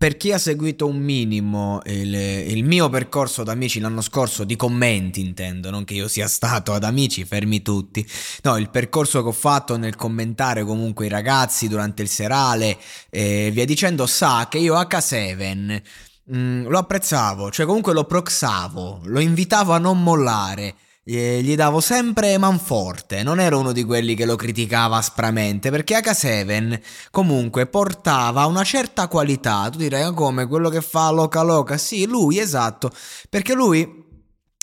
Per chi ha seguito un minimo il, il, mio percorso da amici l'anno scorso, di commenti intendo, non che io sia stato ad amici, fermi tutti, no, il percorso che ho fatto nel commentare comunque i ragazzi durante il serale e eh, via dicendo, sa che io H7 mh, mm, lo apprezzavo, cioè comunque lo proxavo, lo invitavo a non mollare gli davo sempre manforte, non ero uno di quelli che lo criticava aspramente, perché H7 comunque portava una certa qualità, tu direi ah, come quello che fa Loca Loca, sì, lui esatto, perché lui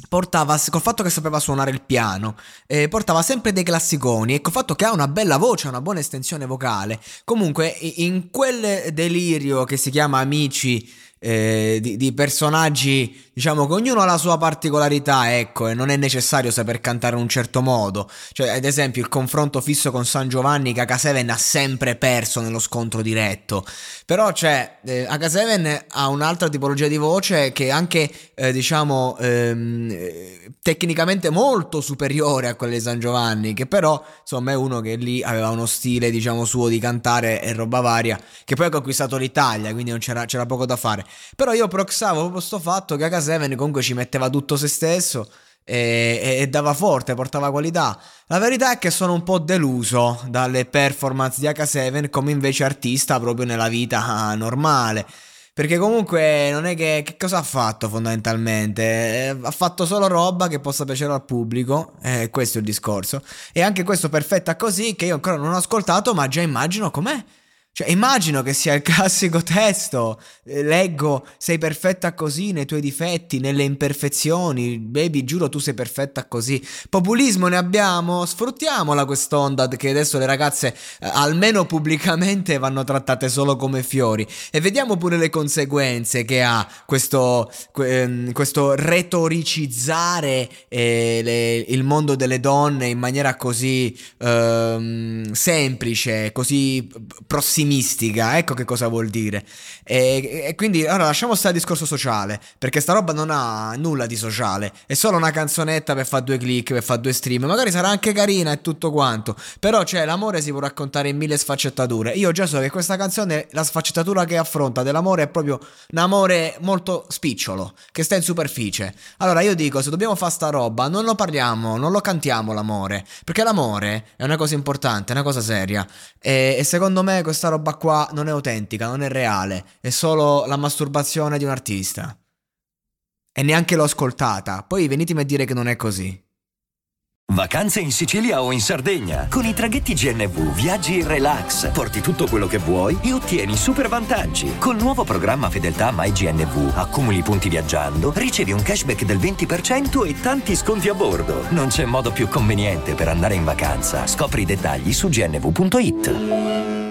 portava, col fatto che sapeva suonare il piano, eh, portava sempre dei classiconi e col fatto che ha una bella voce, una buona estensione vocale, comunque in quel delirio che si chiama Amici eh, di, di, personaggi, diciamo che ognuno ha la sua particolarità, ecco, e non è necessario saper cantare in un certo modo. Cioè, ad esempio, il confronto fisso con San Giovanni che H7 ha sempre perso nello scontro diretto. Però, cioè, eh, H7 ha un'altra tipologia di voce che è anche, eh, diciamo, ehm, tecnicamente molto superiore a quella di San Giovanni, che però, insomma, è uno che lì aveva uno stile, diciamo, suo di cantare e roba varia, che poi ha conquistato l'Italia, quindi non c'era, c'era poco da fare. Però io proxavo proprio sto fatto che H7 comunque ci metteva tutto se stesso e, e, e, dava forte, portava qualità. La verità è che sono un po' deluso dalle performance di H7 come invece artista proprio nella vita normale. Perché comunque non è che, che cosa ha fatto fondamentalmente? Eh, ha fatto solo roba che possa piacere al pubblico, eh, questo è il discorso. E anche questo perfetta così che io ancora non ho ascoltato, ma già immagino com'è. Cioè, immagino che sia il classico testo. Eh, leggo, sei perfetta così nei tuoi difetti, nelle imperfezioni. Baby, giuro, tu sei perfetta così. Populismo ne abbiamo? Sfruttiamola quest'onda che adesso le ragazze, eh, almeno pubblicamente, vanno trattate solo come fiori. E vediamo pure le conseguenze che ha questo, ehm, questo retoricizzare eh, le, il mondo delle donne in maniera così ehm, semplice, così prossimità pessimistica, ecco che cosa vuol dire. E, e quindi allora lasciamo stare il discorso sociale, perché sta roba non ha nulla di sociale, è solo una canzonetta per fare due click, per fare due stream, magari sarà anche carina e tutto quanto, però cioè l'amore si può raccontare in mille sfaccettature. Io già so che questa canzone, la sfaccettatura che affronta dell'amore è proprio un amore molto spicciolo, che sta in superficie. Allora io dico, se dobbiamo fare sta roba, non lo parliamo, non lo cantiamo l'amore, perché l'amore è una cosa importante, è una cosa seria. E, e secondo me questa roba roba qua non è autentica, non è reale, è solo la masturbazione di un artista. E neanche l'ho ascoltata, poi venitemi a dire che non è così. Vacanze in Sicilia o in Sardegna. Con i traghetti GNV viaggi in relax, porti tutto quello che vuoi e ottieni super vantaggi. Col nuovo programma Fedeltà MyGNV accumuli punti viaggiando, ricevi un cashback del 20% e tanti sconti a bordo. Non c'è modo più conveniente per andare in vacanza. Scopri i dettagli su gnv.it.